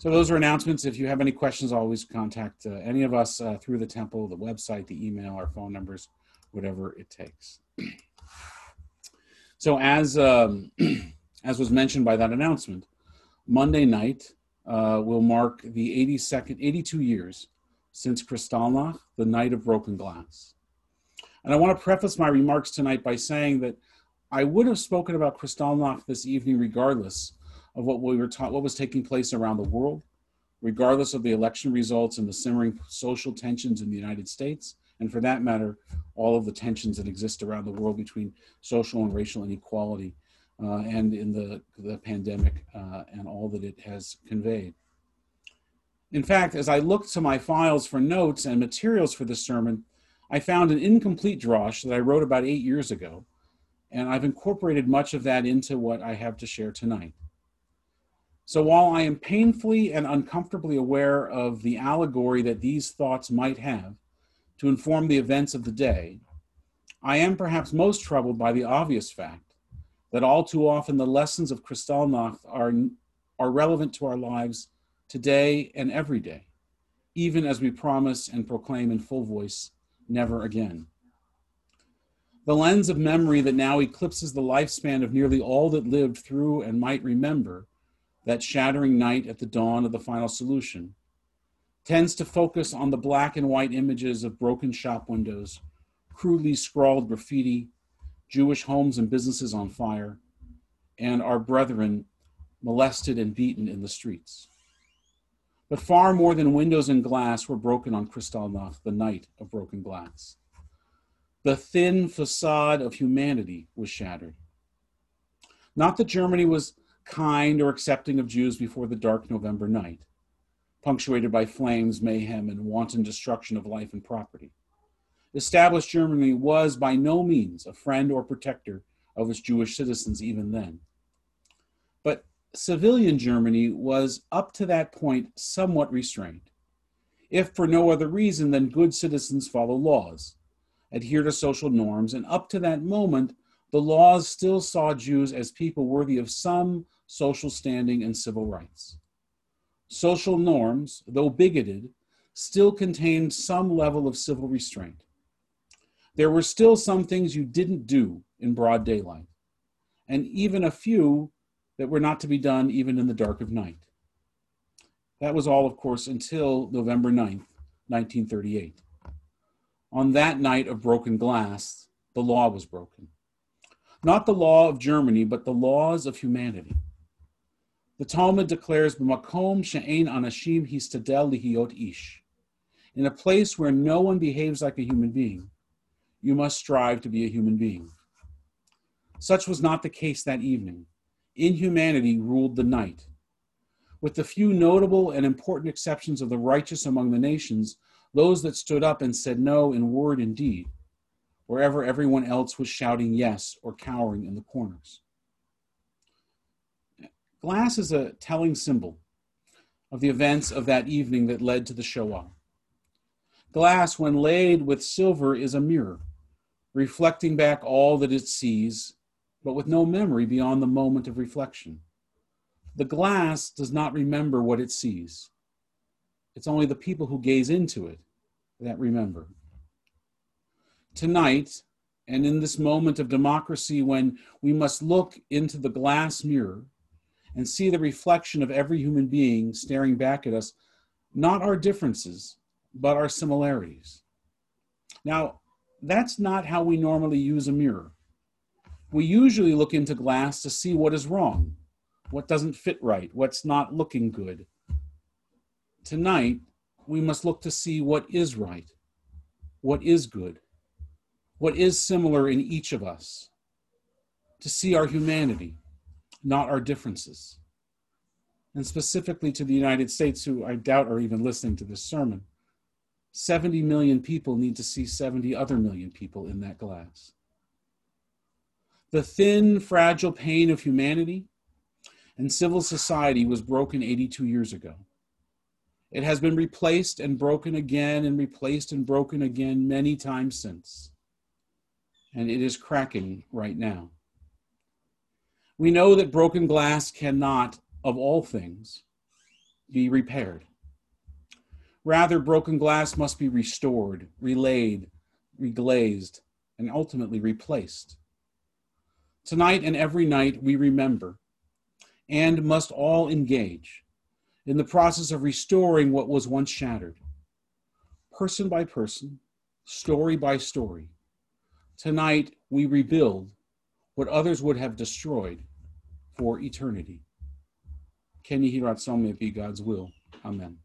So those are announcements. If you have any questions, always contact uh, any of us uh, through the temple, the website, the email, our phone numbers, whatever it takes. so as um, as was mentioned by that announcement, Monday night uh, will mark the 82nd, 82 years since Kristallnacht, the night of broken glass. And I want to preface my remarks tonight by saying that I would have spoken about Kristallnacht this evening regardless of what we were taught, what was taking place around the world, regardless of the election results and the simmering social tensions in the United States, and for that matter, all of the tensions that exist around the world between social and racial inequality uh, and in the, the pandemic uh, and all that it has conveyed. In fact, as I looked to my files for notes and materials for this sermon, I found an incomplete drosh that I wrote about eight years ago, and I've incorporated much of that into what I have to share tonight. So while I am painfully and uncomfortably aware of the allegory that these thoughts might have to inform the events of the day, I am perhaps most troubled by the obvious fact that all too often the lessons of Kristallnacht are, are relevant to our lives today and every day, even as we promise and proclaim in full voice, never again. The lens of memory that now eclipses the lifespan of nearly all that lived through and might remember that shattering night at the dawn of the final solution, tends to focus on the black and white images of broken shop windows, crudely scrawled graffiti, Jewish homes and businesses on fire, and our brethren molested and beaten in the streets. But far more than windows and glass were broken on Kristallnacht, the night of broken glass. The thin facade of humanity was shattered. Not that Germany was kind or accepting of Jews before the dark November night, punctuated by flames, mayhem, and wanton destruction of life and property. Established Germany was by no means a friend or protector of its Jewish citizens even then. But civilian Germany was up to that point somewhat restrained, if for no other reason than good citizens follow laws, adhere to social norms, and up to that moment, the laws still saw Jews as people worthy of some social standing, and civil rights. Social norms, though bigoted, still contained some level of civil restraint. There were still some things you didn't do in broad daylight, and even a few that were not to be done even in the dark of night. That was all, of course, until November 9th, 1938. On that night of broken glass, the law was broken. Not the law of Germany, but the laws of humanity. The Talmud declares, "B'makom she'ein anashim histadel lihiyot ish." In a place where no one behaves like a human being, you must strive to be a human being. Such was not the case that evening. Inhumanity ruled the night. With the few notable and important exceptions of the righteous among the nations, those that stood up and said no in word and deed, wherever everyone else was shouting yes or cowering in the corners. Glass is a telling symbol of the events of that evening that led to the Shoah. Glass, when laid with silver, is a mirror, reflecting back all that it sees, but with no memory beyond the moment of reflection. The glass does not remember what it sees. It's only the people who gaze into it that remember. Tonight, and in this moment of democracy when we must look into the glass mirror, and see the reflection of every human being staring back at us, not our differences, but our similarities. Now, that's not how we normally use a mirror. We usually look into glass to see what is wrong, what doesn't fit right, what's not looking good. Tonight, we must look to see what is right, what is good, what is similar in each of us, to see our humanity not our differences. And specifically to the United States, who I doubt are even listening to this sermon, 70 million people need to see 70 other million people in that glass. The thin, fragile pane of humanity and civil society was broken 82 years ago. It has been replaced and broken again and replaced and broken again many times since. And it is cracking right now. We know that broken glass cannot, of all things, be repaired. Rather, broken glass must be restored, relaid, reglazed, and ultimately replaced. Tonight and every night, we remember and must all engage in the process of restoring what was once shattered, person by person, story by story. Tonight, we rebuild what others would have destroyed for eternity. Ken yehi ratzon may it be God's will? Amen.